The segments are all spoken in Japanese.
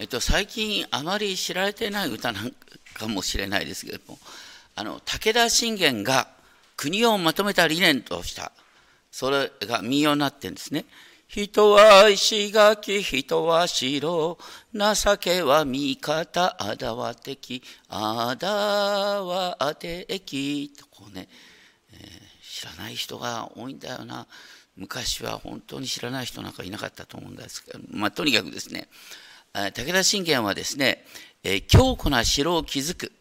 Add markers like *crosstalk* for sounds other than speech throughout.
えっと、最近あまり知られてない歌なんかもしれないですけれどもあの武田信玄が国をまとめた理念としたそれが民謡になってるんですね。人は石垣、人は城、情けは味方、あだは敵、あだは敵、とこうね、えー、知らない人が多いんだよな。昔は本当に知らない人なんかいなかったと思うんですけど、まあ、とにかくですね、武田信玄はですね、強固な城を築く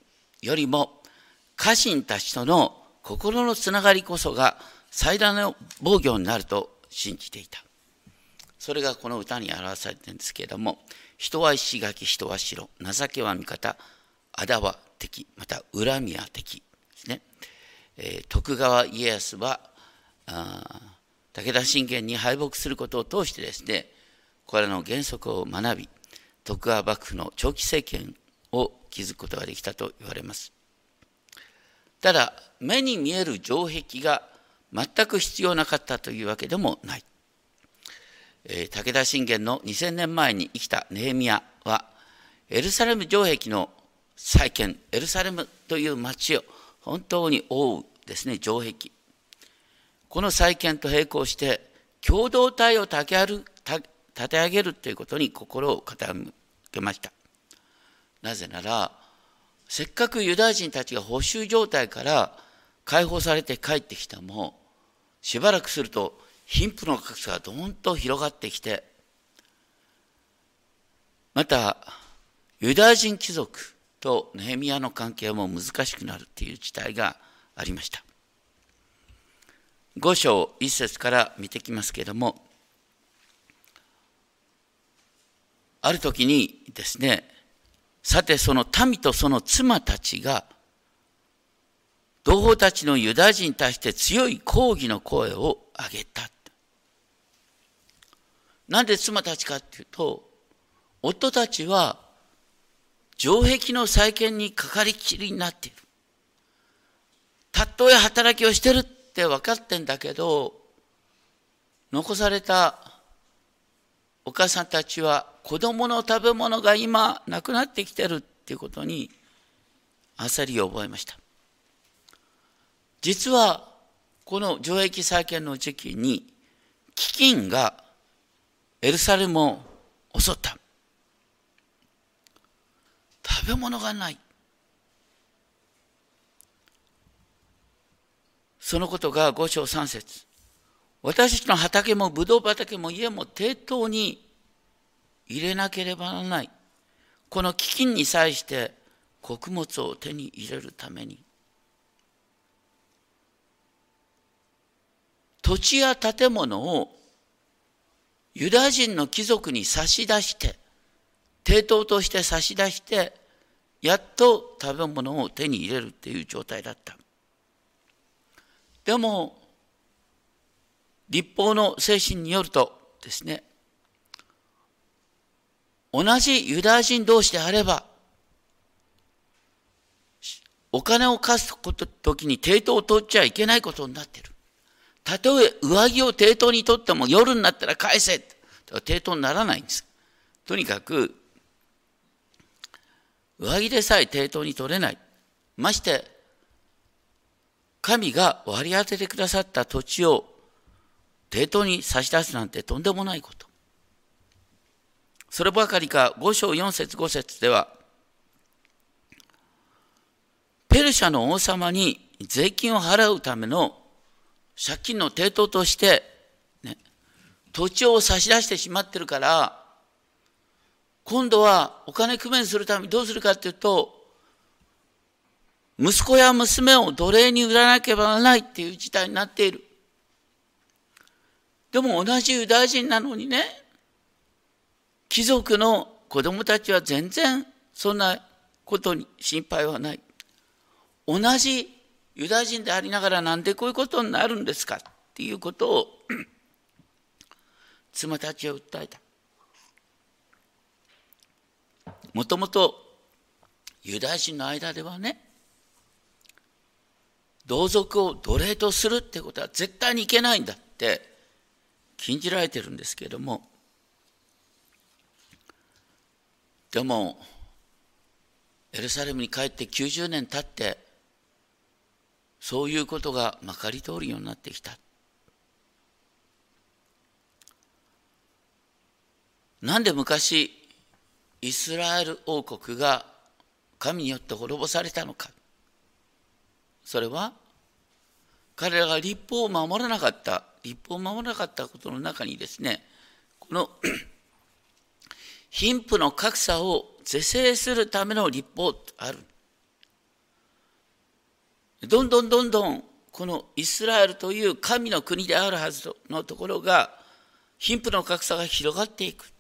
よりも、家臣たちとの心のつながりこそが最大の防御になると信じていた。それがこの歌に表されてるんですけれども、人は石垣、人は城、情けは味方、仇は敵、また恨みは敵ですね。えー、徳川家康は武田信玄に敗北することを通してですね、これらの原則を学び、徳川幕府の長期政権を築くことができたと言われます。ただ、目に見える城壁が全く必要なかったというわけでもない。えー、武田信玄の2000年前に生きたネヘミヤは、エルサレム城壁の再建、エルサレムという町を本当に覆うですね、城壁。この再建と並行して、共同体を立て立て上げるということに心を傾けました。なぜなら、せっかくユダヤ人たちが補修状態から解放されて帰ってきたも、しばらくすると貧富の格差がどんと広がってきて、また、ユダヤ人貴族とネヘミヤの関係も難しくなるという事態がありました。五章一節から見てきますけれども、ある時にですね、さてその民とその妻たちが同胞たちのユダヤ人に対して強い抗議の声を上げた。なんで妻たちかっていうと、夫たちは城壁の再建にかかりきりになっている。たとえ働きをしてるって分かってんだけど、残されたお母さんたちは子供の食べ物が今なくなってきてるっていうことに焦りを覚えました。実はこの城壁再建の時期に飢饉がエルサレムを襲った。食べ物がない。そのことが五章三節私たちの畑もブドウ畑も家も抵当に入れなければならない。この飢饉に際して穀物を手に入れるために土地や建物をユダヤ人の貴族に差し出して、抵当として差し出して、やっと食べ物を手に入れるっていう状態だった。でも、立法の精神によるとですね、同じユダヤ人同士であれば、お金を貸すこと時に抵当を取っちゃいけないことになってる。たとえ上着を抵当に取っても夜になったら返せ抵当にならないんです。とにかく、上着でさえ抵当に取れない。まして、神が割り当ててくださった土地を抵当に差し出すなんてとんでもないこと。そればかりか、5章4節5節では、ペルシャの王様に税金を払うための借金の抵当として、ね、土地を差し出してしまってるから、今度はお金工面するためにどうするかっていうと、息子や娘を奴隷に売らなければならないっていう事態になっている。でも同じユダヤ人なのにね、貴族の子供たちは全然そんなことに心配はない。同じユダヤ人でありながらなんでこういうことになるんですかっていうことを *clears throat* 妻たちは訴えた。もともとユダヤ人の間ではね同族を奴隷とするってことは絶対にいけないんだって禁じられてるんですけれどもでもエルサレムに帰って90年経ってそういうことがまかり通るようになってきた。なんで昔イスラエル王国が神によって滅ぼされたのか。それは彼らが立法を守らなかった立法を守らなかったことの中にですねこの貧富の格差を是正するための立法ってある。どんどんどんどんこのイスラエルという神の国であるはずのところが貧富の格差が広がっていく。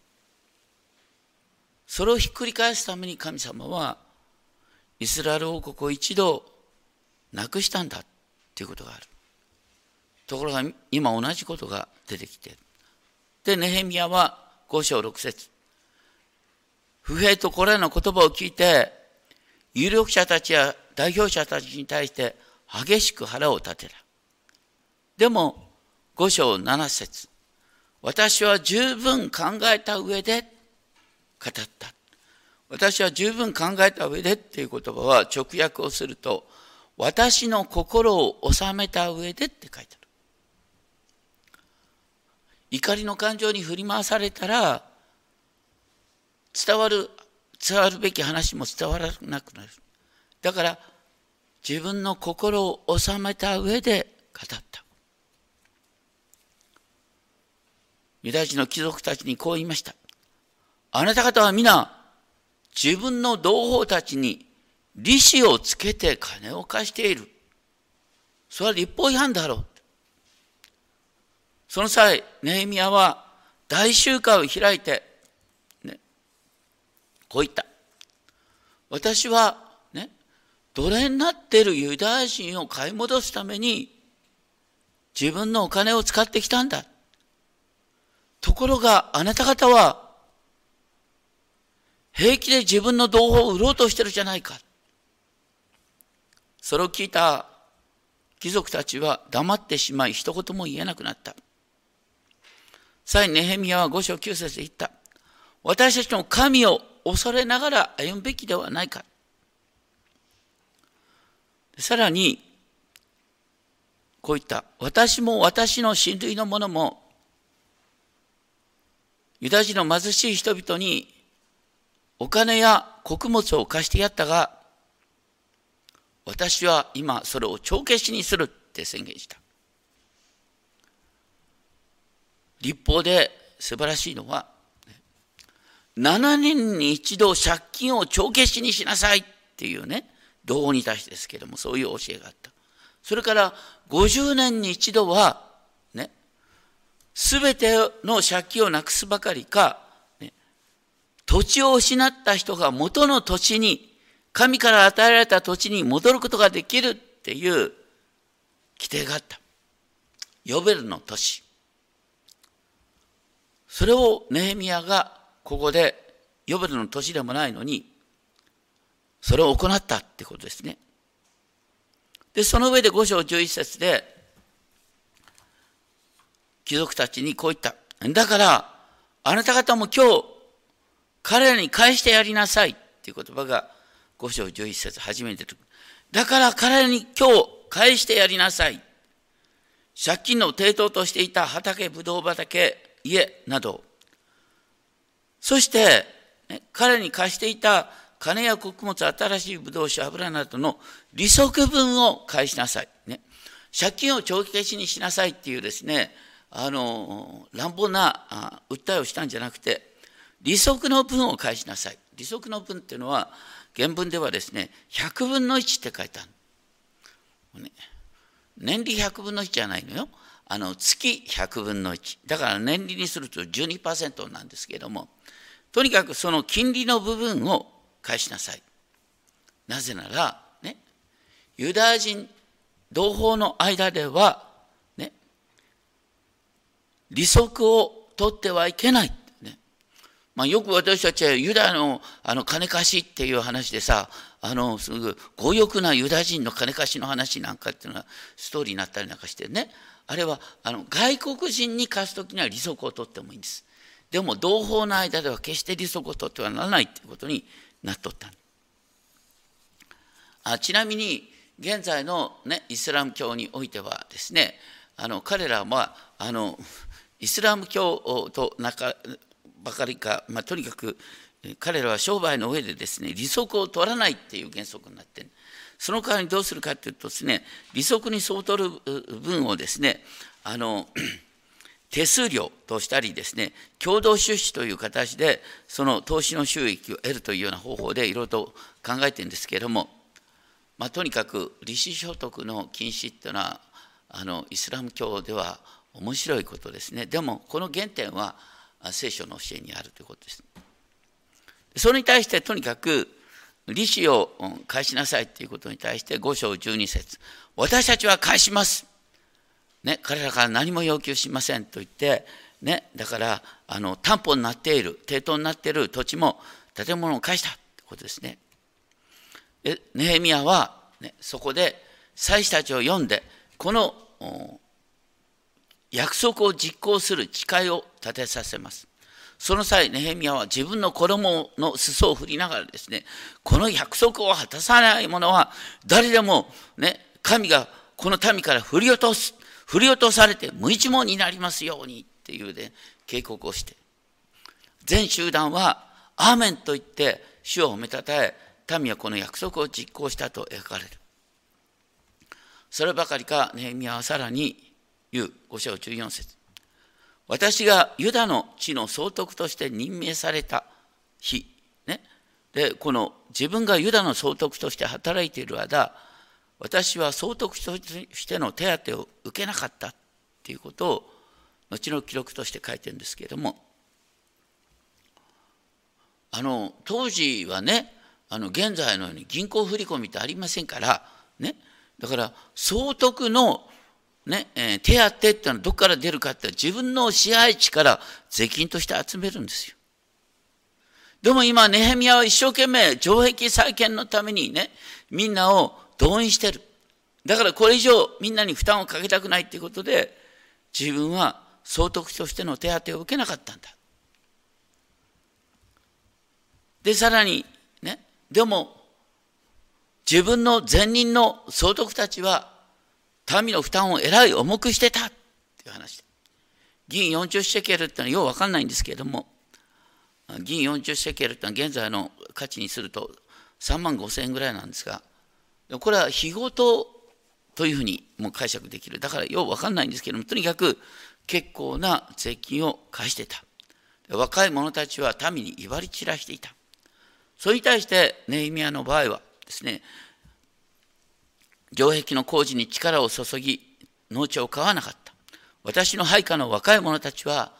それをひっくり返すために神様はイスラエル王国を一度なくしたんだということがある。ところが今同じことが出てきている。でネヘミヤは5章6節。不平とこれらの言葉を聞いて有力者たちや代表者たちに対して激しく腹を立てた。でも5章7節私は十分考えた上で語った。私は十分考えた上でっていう言葉は直訳をすると私の心を収めた上でって書いてある。怒りの感情に振り回されたら伝わる伝わるべき話も伝わらなくなる。だから自分の心を収めた上で語った。ユダヤ人の貴族たちにこう言いました。あなた方は皆自分の同胞たちに利子をつけて金を貸している。それは立法違反だろう。その際ネヘミヤは大集会を開いてこう言った。私は、ね、奴隷になっているユダヤ人を買い戻すために、自分のお金を使ってきたんだ。ところが、あなた方は、平気で自分の同胞を売ろうとしてるじゃないか。それを聞いた貴族たちは黙ってしまい、一言も言えなくなった。さえネヘミヤは5章9節で言った。私たちの神を恐れながら歩むべきではないか。さらに、こういった、私も私の親類の者も、ユダヤ人の貧しい人々にお金や穀物を貸してやったが、私は今それを帳消しにするって宣言した。立法で素晴らしいのは、7年に一度借金を帳消しにしなさいっていうね、道に対してですけども、そういう教えがあった。それから50年に一度は、ね、すべての借金をなくすばかりか、ね、土地を失った人が元の土地に、神から与えられた土地に戻ることができるっていう規定があった。ヨベルの都市。それをネヘミヤがここでヨベルの年でもないのに、それを行ったってことですね。で、その上で五章11節で、貴族たちにこう言った。だから、あなた方も今日、彼らに返してやりなさいっていう言葉が五章11節初めて出てくる。だから彼らに今日返してやりなさい。借金の抵当としていた畑、ぶどう畑、家など、そして、ね、彼に貸していた金や穀物、新しいブドウ酒、油などの利息分を返しなさい。ね、借金を長期消しにしなさいっていうですね、あの、乱暴な訴えをしたんじゃなくて、利息の分を返しなさい。利息の分っていうのは、原文ではですね、100分の1って書いてある。ね、年利100分の1じゃないのよ。あの月100分の1。だから年利にすると12%なんですけれども、とにかくその金利の部分を返しなさい。なぜなら、ね、ユダヤ人同胞の間では、ね、利息を取ってはいけない。まあ、よく私たちはユダヤのあの金貸しっていう話でさ、あの、すぐ強欲なユダヤ人の金貸しの話なんかっていうのがストーリーになったりなんかしてね、あれはあの外国人に貸すときには利息を取ってもいいんです。でも同胞の間では決して利息を取ってはならないということになっとったあちなみに現在の、ね、イスラム教においてはですねあの彼らはあのイスラム教と仲ばかりか、まあ、とにかく彼らは商売の上でですね利息を取らないっていう原則になってるその代わりにどうするかというとですね利息に相当る分をですねあの *clears throat* 手数料としたりですね共同出資という形でその投資の収益を得るというような方法でいろいろと考えてるんですけれども、まあ、とにかく利子所得の禁止っていうのはあのイスラム教では面白いことですね。でもこの原点は聖書の教えにあるということです。それに対してとにかく利子を返しなさいということに対して5章12節私たちは返しますね、彼らから何も要求しませんと言って、ね、だからあの担保になっている抵当になっている土地も建物を返したということですね。でネヘミヤは、ね、そこで祭司たちを読んでこの約束を実行する誓いを立てさせます。その際、ネヘミヤは自分の衣の裾を振りながらですね、この約束を果たさない者は誰でもね、神がこの民から振り落とす振り落とされて無一文になりますようにっていうで警告をして。全集団はアーメンと言って主を褒めたたえ民はこの約束を実行したと描かれる。そればかりかネヘミヤはさらに言う。5章14節。私がユダの地の総督として任命された日、ね、でこの自分がユダの総督として働いている間私は総督としての手当を受けなかったっていうことを後の記録として書いてるんですけれどもあの当時はねあの現在のように銀行振込ってありませんからね。だから総督のね、えー、手当てってのはどこから出るかって自分の支配地から税金として集めるんですよ。でも今、ネヘミヤは一生懸命城壁再建のためにね、みんなを動員してる。だからこれ以上みんなに負担をかけたくないっていうことで、自分は総督としての手当を受けなかったんだ。で、さらに、ね、でも、自分の前任の総督たちは、民の負担をえらい重くしてたっていう話で。銀40シェケルってのはようわかんないんですけれども、銀40シェケルってのは現在の価値にすると3万5千円ぐらいなんですが、これは日ごとというふうにも解釈できる。だからようわかんないんですけれども、とにかく結構な税金を返してた。若い者たちは民に威張り散らしていた。それに対してネイミヤの場合はですね、城壁の工事に力を注ぎ、農地を買わなかった。私の配下の若い者たちは、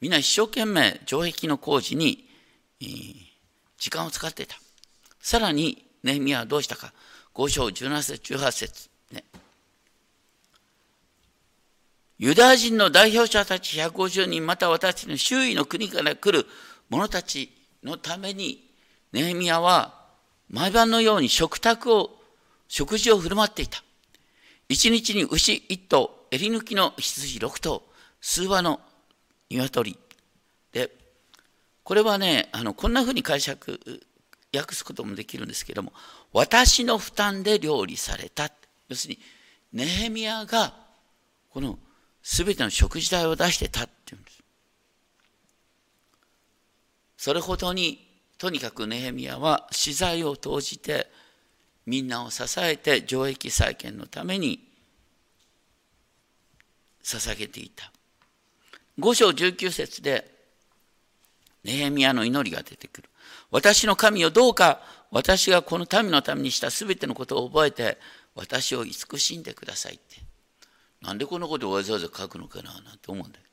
皆一生懸命城壁の工事に時間を使っていた。さらに、ネヒミヤはどうしたか。5章17節18節ね。ユダヤ人の代表者たち150人、また私の周囲の国から来る者たちのために、ネヘミヤは毎晩のように食卓を、食事を振る舞っていた。一日に牛一頭、襟抜きの羊六頭、数羽の鶏。で、これはね、あのこんなふうに解釈訳すこともできるんですけども私の負担で料理された要するにネヘミヤがこの全ての食事代を出してたっていうんですそれほどにとにかくネヘミヤは資材を投じてみんなを支えて城壁再建のために捧げていた5章19節でネヘミヤの祈りが出てくる私の神よどうか私がこの民のためにした全てのことを覚えて私を慈しんでくださいって。なんでこのことをわざわざ書くのかななんて思うんだよ。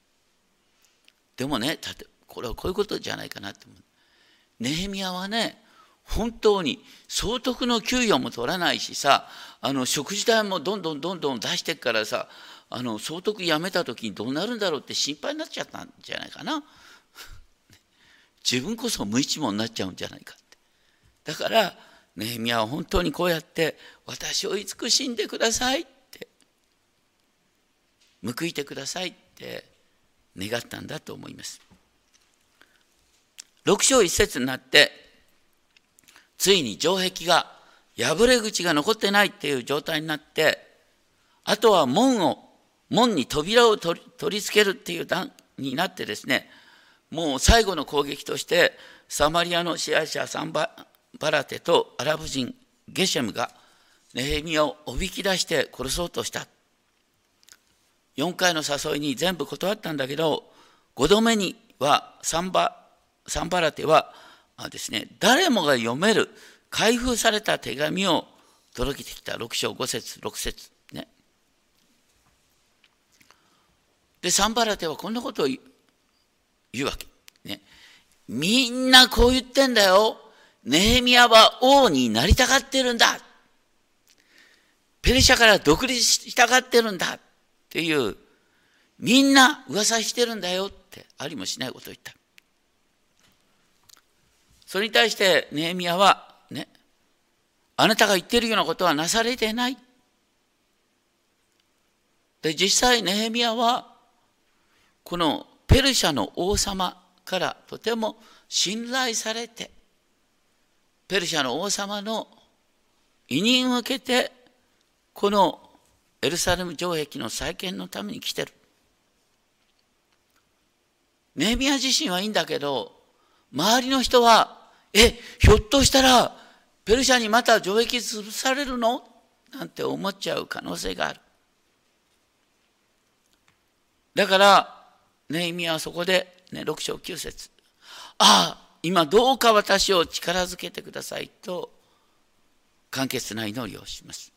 でもね、これはこういうことじゃないかなって思う。ネヘミヤはね、本当に総督の給与も取らないしさ、あの食事代もどんどんどんどん出してからさ、あの総督辞めた時にどうなるんだろうって心配になっちゃったんじゃないかな。自分こそ無一文になっちゃうんじゃないかってだからネヘミヤは本当にこうやって私を慈しんでくださいって報いてくださいって願ったんだと思います6章1節になって、ついに城壁が破れ口が残ってないっていう状態になって、あとは門を、門に扉を取り付けるっていう段になってですね、もう最後の攻撃として、サマリアの支配者サンババラテとアラブ人ゲシェムがネヘミヤをおびき出して殺そうとした。4回の誘いに全部断ったんだけど、5度目にはサンバサンバラテはですね、誰もが読める開封された手紙を届けてきた6章5節6節ね。で、サンバラテはこんなことを言うわけ。ね。みんなこう言ってんだよ。ネヘミヤは王になりたがってるんだ。ペルシャから独立したがってるんだっていう、みんな噂してるんだよってありもしないことを言った。それに対してネヘミヤはね、あなたが言ってるようなことはなされてない。で、実際ネヘミヤは、このペルシャの王様からとても信頼されて、ペルシャの王様の委任を受けてこのエルサレム城壁の再建のために来てる。ネヘミヤ自身はいいんだけど、周りの人は、え、ひょっとしたら、ペルシャにまた城壁潰されるの？なんて思っちゃう可能性がある。だから、ネヘミヤはそこで、ね、6章9節ああ、今どうか私を力づけてくださいと、簡潔な祈りをします。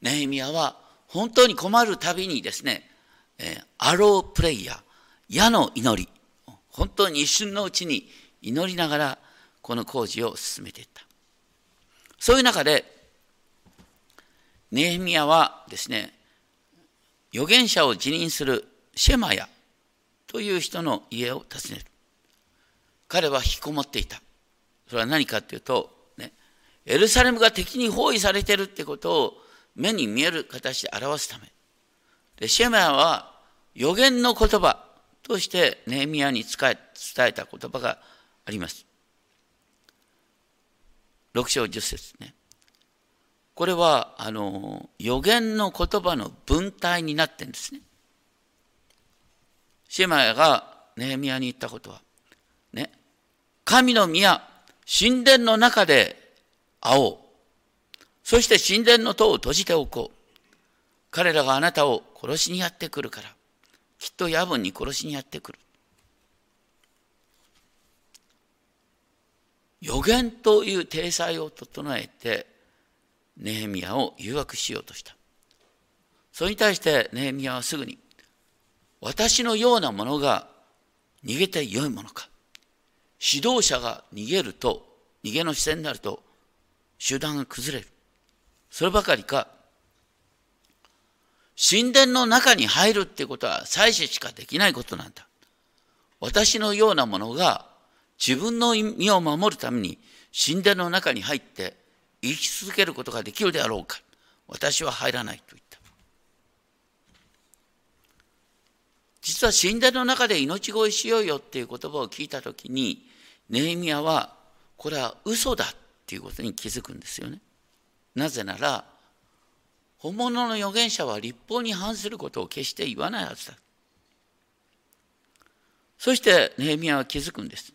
ネヘミヤは本当に困るたびにですね、えー、アロープレイヤー、矢の祈り、本当に一瞬のうちに祈りながらこの工事を進めていった。そういう中で、ネヘミヤはですね、預言者を辞任するシェマヤという人の家を訪ねる。彼は引きこもっていた。それは何かというと、ね、エルサレムが敵に包囲されてるってことを目に見える形で表すため。でシェマヤは予言の言葉としてネーミヤに伝えた言葉があります。6章10節ね。これは、あの、予言の言葉の文体になってんですね。シェマヤがネーミヤに言ったことは、ね、神の宮、神殿の中で会おう。そして神殿の戸を閉じておこう。彼らがあなたを殺しにやってくるから、きっと夜分に殺しにやってくる。予言という体裁を整えて、ネヘミヤを誘惑しようとした。それに対してネヘミヤはすぐに、私のようなものが逃げてよいものか。指導者が逃げると、逃げの視線になると、集団が崩れる。そればかりか、神殿の中に入るってことは祭祀しかできないことなんだ。私のようなものが自分の身を守るために神殿の中に入って生き続けることができるであろうか。私は入らないと言った。実は神殿の中で命乞いしようよっていう言葉を聞いたときに、ネヘミヤはこれは嘘だっていうことに気づくんですよね。なぜなら、本物の預言者は立法に反することを決して言わないはずだ。そしてネヘミヤは気づくんです。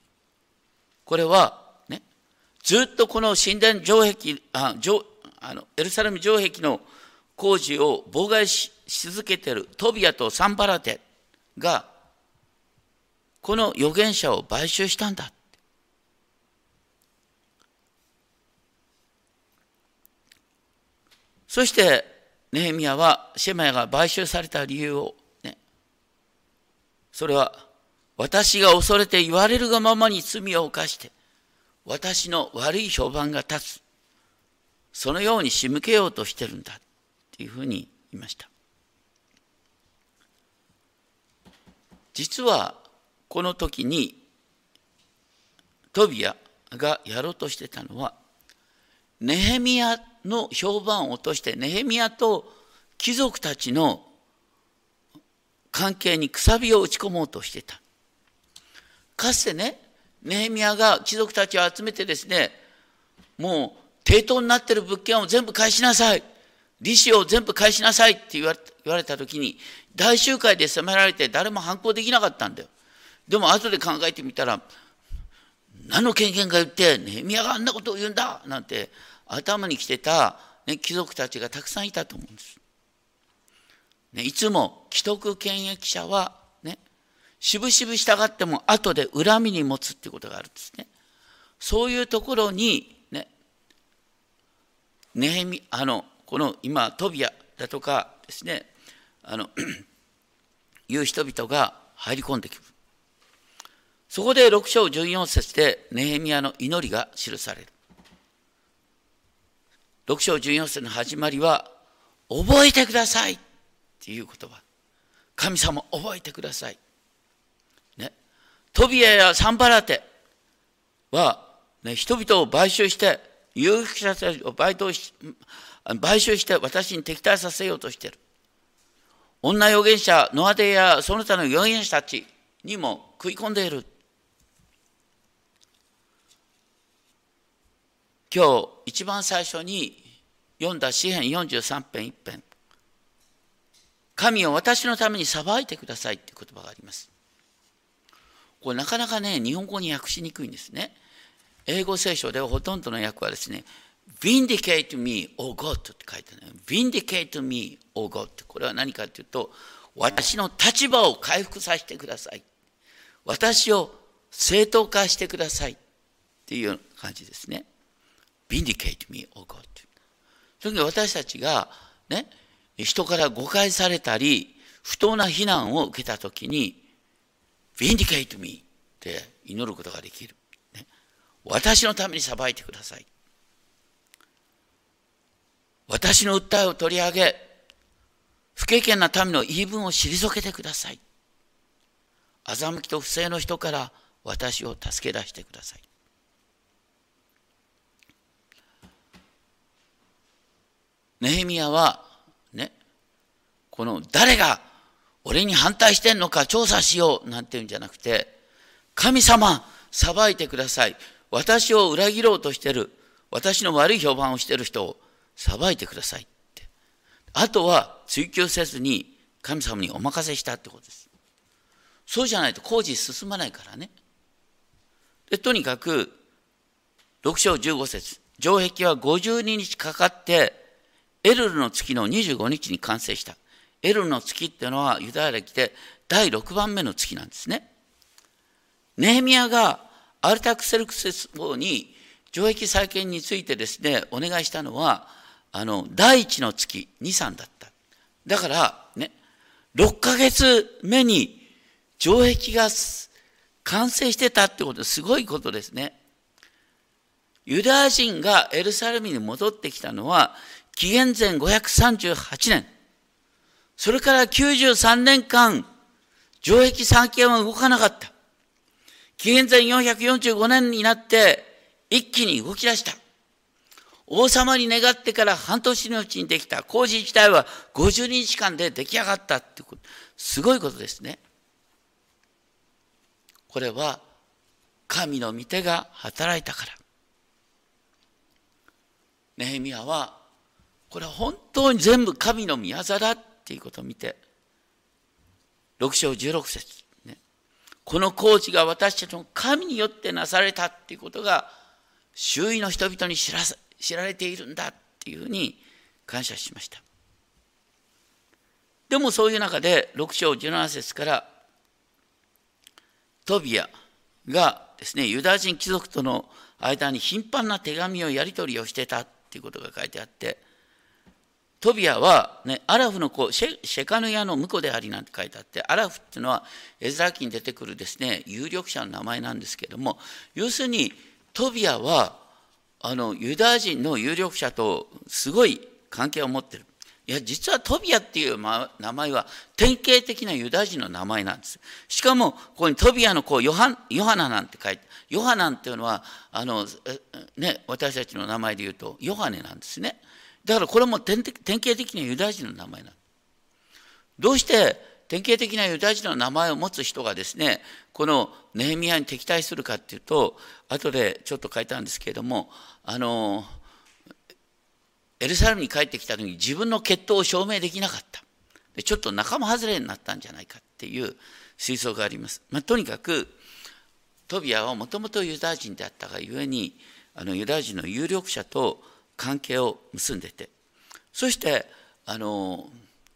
これは、ね、ずっとこの神殿城壁、あ城あのエルサレム城壁の工事を妨害し続けているトビアとサンバラテが、この預言者を買収したんだ。そして、ネヘミヤはシェマヤが買収された理由をね、それは私が恐れて言われるがままに罪を犯して、私の悪い評判が立つ。そのように仕向けようとしてるんだ。っていうふうに言いました。実は、この時に、トビアがやろうとしてたのは、ネヘミヤの評判を落としてネヘミヤと貴族たちの関係にくさびを打ち込もうとしてた。かつてね、ネヘミヤが貴族たちを集めてですね、もう抵当になってる物件を全部返しなさい。利子を全部返しなさいって言われ言われた時に、大集会で責められて誰も反抗できなかったんだよ。でも後で考えてみたら、何の権限が言って、ネヘミヤがあんなことを言うんだなんて頭に来てた、ね、貴族たちがたくさんいたと思うんです。ね、いつも既得権益者は、しぶしぶ従っても後で恨みに持つっていうことがあるんですね。そういうところにね、ネヘミ、あの、この今、トビアだとかですね、あの、*clears throat* いう人々が入り込んでくる。そこで6章14節でネヘミヤの祈りが記される。6章14節の始まりは、覚えてくださいっていう言葉。神様覚えてください。トビアやサンバラテは、ね、人々を買収して、有益者たちを買し買収して私に敵対させようとしている。女預言者、ノアデやその他の預言者たちにも食い込んでいる。今日一番最初に読んだ詩篇43編1編神を私のために裁いてくださいっていう言葉がありますこれなかなかね日本語に訳しにくいんですね。英語聖書ではほとんどの訳はですね Vindicate me, O God って書いてある Vindicate me, O God これは何かというと私の立場を回復させてください私を正当化してくださいっていう感じですね Vindicate me, O God. その時私たちがね、人から誤解されたり、不当な非難を受けたときに、Vindicate me って祈ることができる。ね、私のために裁いてください。私の訴えを取り上げ、不経験な民の言い分を退けてください。欺きと不正の人から私を助け出してください。ネヘミヤは、ね、この誰が俺に反対してんのか調査しようなんていうんじゃなくて、神様、裁いてください。私を裏切ろうとしてる、私の悪い評判をしてる人を裁いてくださいって。あとは追求せずに神様にお任せしたってことです。そうじゃないと工事進まないからね。でとにかく、6章15節城壁は52日かかってエルルの月の25日に完成した。エルの月っていうのはユダヤ歴で第6番目の月なんですね。ネヘミヤがアルタクセルクセス王に城壁再建についてですね、お願いしたのは、あの、第一の月、2、3だった。だから、ね、6ヶ月目に城壁が完成してたってことすごいことですね。ユダヤ人がエルサレムに戻ってきたのは紀元前538年、それから93年間、城壁三権は動かなかった。紀元前445年になって、一気に動き出した。王様に願ってから半年のうちにできた工事自体は50日間で出来上がったってこと。すごいことですね。これは神の御手が働いたから。ネヘミヤはこれは本当に全部神の御業だっていうことを見て、6章16節、ね、この工事が私たちの神によってなされたっていうことが、周囲の人々に知ら知られているんだっていうふうに感謝しました。でもそういう中で6章17節からトビアがですねユダヤ人貴族との間に頻繁な手紙をやり取りをしてたっていうことが書いてあってトビアは、ね、アラフの子シェシェカヌヤの婿でありなんて書いてあってアラフっていうのはエズラ記に出てくるですね有力者の名前なんですけども要するにトビアはあのユダヤ人の有力者とすごい関係を持ってる。いや実はトビアっていう名前は典型的なユダヤ人の名前なんです。しかもここにトビアの子ヨハヨハナなんて書いてヨハナっていうのはあの、ね、私たちの名前で言うとヨハネなんですね。だからこれも典型的にはユダヤ人の名前なの。どうして典型的なユダヤ人の名前を持つ人がですねこのネヘミヤに敵対するかっていうと後でちょっと書いたんですけれどもあのエルサレムに帰ってきた時に自分の血統を証明できなかったでちょっと仲間外れになったんじゃないかっていう推測があります、まあ、とにかくトビアはもともとユダヤ人であったがゆえにあのユダヤ人の有力者と関係を結んでてそしてあの、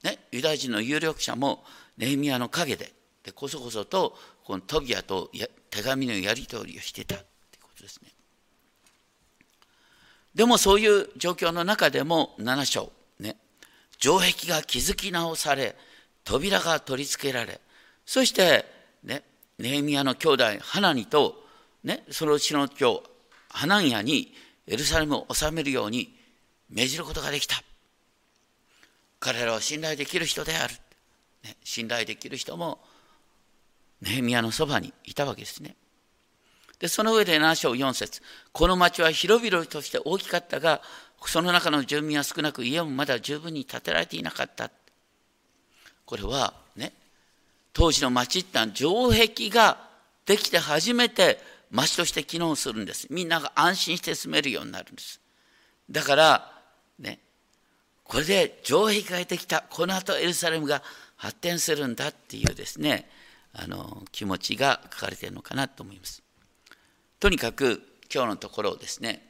ね、ユダヤ人の有力者もネヘミヤの陰ででこそこそとこのトビアと手紙のやり取りをしてたってことですね。でもそういう状況の中でも7章ね城壁が築き直され扉が取り付けられそしてねネヘミヤの兄弟ハナニと、ね、そのうちの長ハナンヤにエルサレムを治めるように命じることができた。彼らは信頼できる人である、ね、信頼できる人もネヘミヤのそばにいたわけですね。でその上で7章4節この町は広々として大きかったがその中の住民は少なく家もまだ十分に建てられていなかった。これはね当時の町っての城壁ができて初めて町として機能するんです。みんなが安心して住めるようになるんです。だからねこれで城壁ができた。この後エルサレムが発展するんだっていうですねあの気持ちが書かれているのかなと思います。とにかく今日のところをですね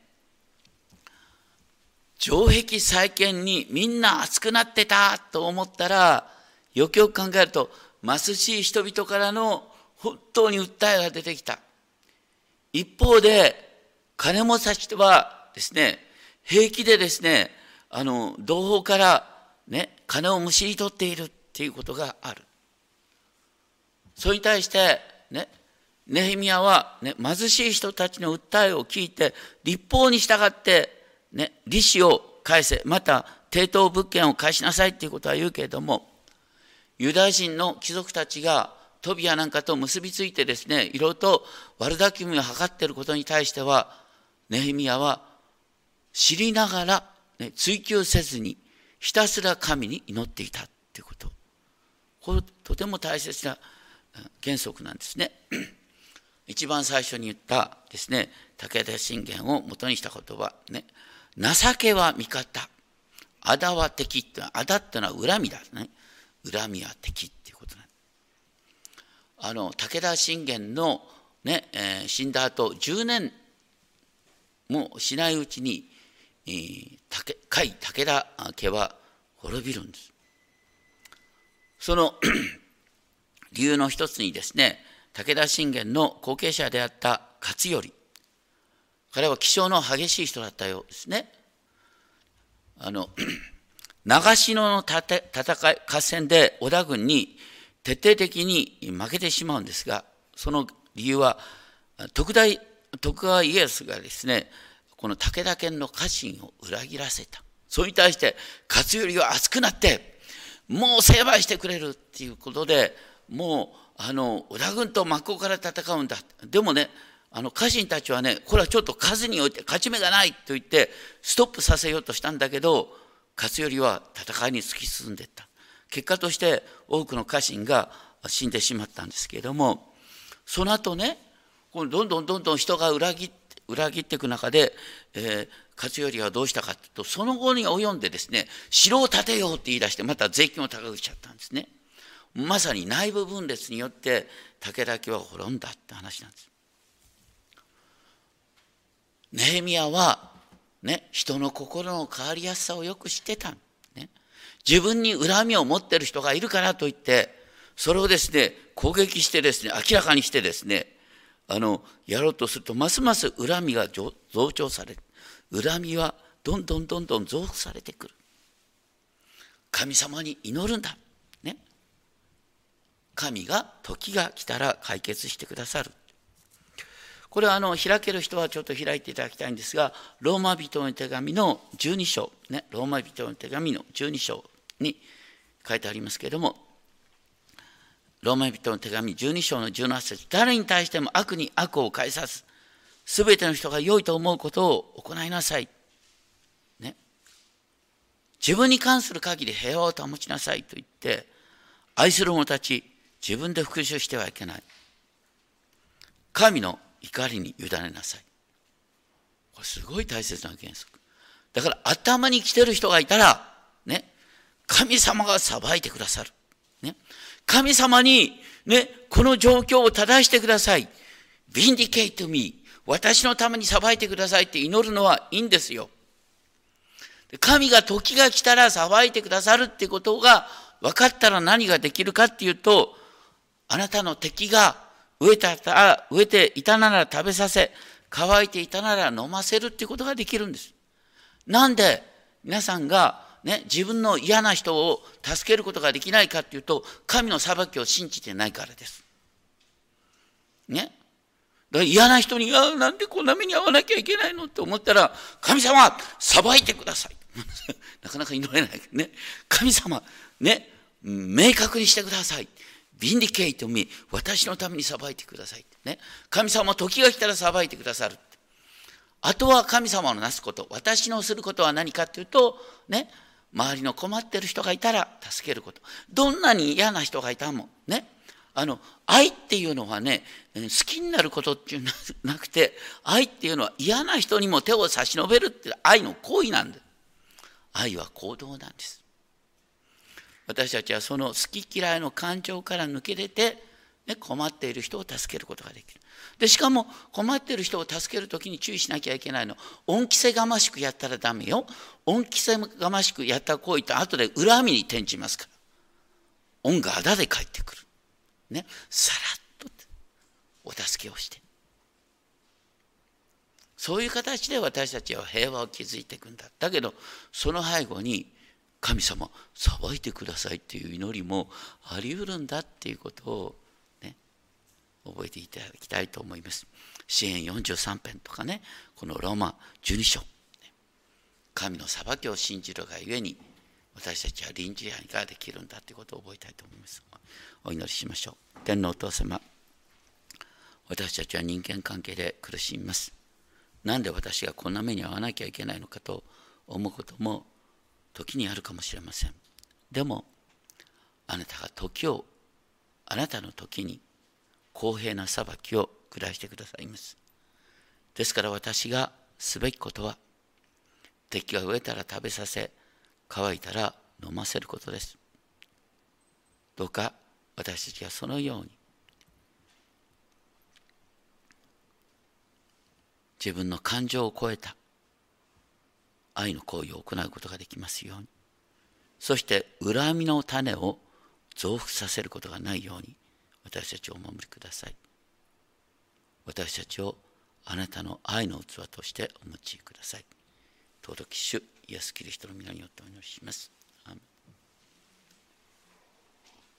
城壁再建にみんな熱くなってたと思ったらよくよく考えると貧しい人々からの本当に訴えが出てきた。一方で金持ちたちはですね平気でですねあの同胞からね金をむしり取っているっていうことがある。それに対してねネヘミヤは、ね、貧しい人たちの訴えを聞いて立法に従ってね、利子を返せ、また抵当物件を返しなさいっていうことは言うけれども、ユダヤ人の貴族たちがトビアなんかと結びついてですね、いろいろと悪巧みを図っていることに対しては、ネヘミヤは知りながら、ね、追求せずに、ひたすら神に祈っていたっていうこと。これとても大切な原則なんですね。*clears throat* 一番最初に言ったですね、武田信玄を元にした言葉、ね、情けは味方。あだは敵ってあだってのは恨みだね。恨みは敵っていうあの武田信玄の、ねえー、死んだ後10年もしないうちに、えー、甲斐武田家は滅びるんです。その *clears throat* 理由の一つにですね武田信玄の後継者であった勝頼彼は気性の激しい人だったようですね。あの *clears throat* 長篠の戦い合戦で織田軍に徹底的に負けてしまうんですがその理由は徳大徳川家康がですねこの武田家の家臣を裏切らせた。それに対して勝頼は熱くなってもう成敗してくれるっていうことでもうあの織田軍と真っ向から戦うんだ。でもねあの家臣たちはねこれはちょっと数において勝ち目がないと言ってストップさせようとしたんだけど勝頼は戦いに突き進んでいった。結果として多くの家臣が死んでしまったんですけれどもその後ねどんどんどんどん人が裏切って裏切っていく中で、えー、勝頼はどうしたかというとその後に及んでですね城を建てようって言い出してまた税金を高くしちゃったんですね。まさに内部分裂によって武田家は滅んだって話なんです。ネヘミヤは、ね、人の心の変わりやすさをよく知ってた、自分に恨みを持ってる人がいるからといって、それをですね、攻撃してですね、明らかにしてですね、あの、やろうとすると、ますます恨みが増長される。恨みはどんどんどんどん増幅されてくる。神様に祈るんだ。ね。神が時が来たら解決してくださる。これはあの開ける人はちょっと開いていただきたいんですが、ローマ人の手紙の12章、ね、ローマ人の手紙の12章に書いてありますけれども、ローマ人の手紙12章の17節誰に対しても悪に悪を返さず、すべての人が良いと思うことを行いなさい。ね。自分に関する限り平和を保ちなさいと言って、愛する者たち、自分で復讐してはいけない。神の怒りに委ねなさい。これすごい大切な原則。だから頭に来てる人がいたら、ね、神様が裁いてくださる。ね、神様に、ね、この状況を正してください。vindicate me. 私のために裁いてくださいって祈るのはいいんですよ。神が時が来たら裁いてくださるってことが分かったら何ができるかっていうと、あなたの敵が植えたら、植えていたなら食べさせ、乾いていたなら飲ませるっていうことができるんです。なんで皆さんがね、自分の嫌な人を助けることができないかっていうと、神の裁きを信じてないからです。ね。だから嫌な人に、あなんでこんな目に遭わなきゃいけないのって思ったら、神様、裁いてください。*laughs* なかなか祈れないけどね。神様、ね、明確にしてください。ビンディケイトミ私のために裁いてください。ね。神様、時が来たら裁いてくださる。あとは神様のなすこと、私のすることは何かっていうと、ね、周りの困ってる人がいたら助けること。どんなに嫌な人がいたもね。あの、愛っていうのはね、好きになることっていうのはなくて、愛っていうのは嫌な人にも手を差し伸べるって愛の行為なんで愛は行動なんです。私たちはその好き嫌いの感情から抜け出て、ね、困っている人を助けることができる。でしかも困っている人を助ける時に注意しなきゃいけないの。恩着せがましくやったらダメよ。恩着せがましくやった行為と後で恨みに転じますから。恩があだで返ってくる。ね。さらっとお助けをして。そういう形で私たちは平和を築いていくんだ。だけどその背後に神様裁いてくださいっていう祈りもあり得るんだっていうことをね覚えていただきたいと思います。支援43編とかね、このローマ12章。神の裁きを信じるがゆえに、私たちは臨時犯ができるんだということを覚えたいと思います。お祈りしましょう。天皇お父様、私たちは人間関係で苦しみます。なんで私がこんな目に遭わなきゃいけないのかと思うことも時にあるかもしれません。でも、あなたが時を、あなたの時に公平な裁きを下してくださいます。ですから私がすべきことは、敵が植えたら食べさせ、乾いたら飲ませることです。どうか私たちはそのように、自分の感情を超えた愛の行為を行うことができますように。そして恨みの種を増幅させることがないように私たちをお守りください私たちをあなたの愛の器としてお持ちください尊き主イエス・キリストの皆によってお祈りします。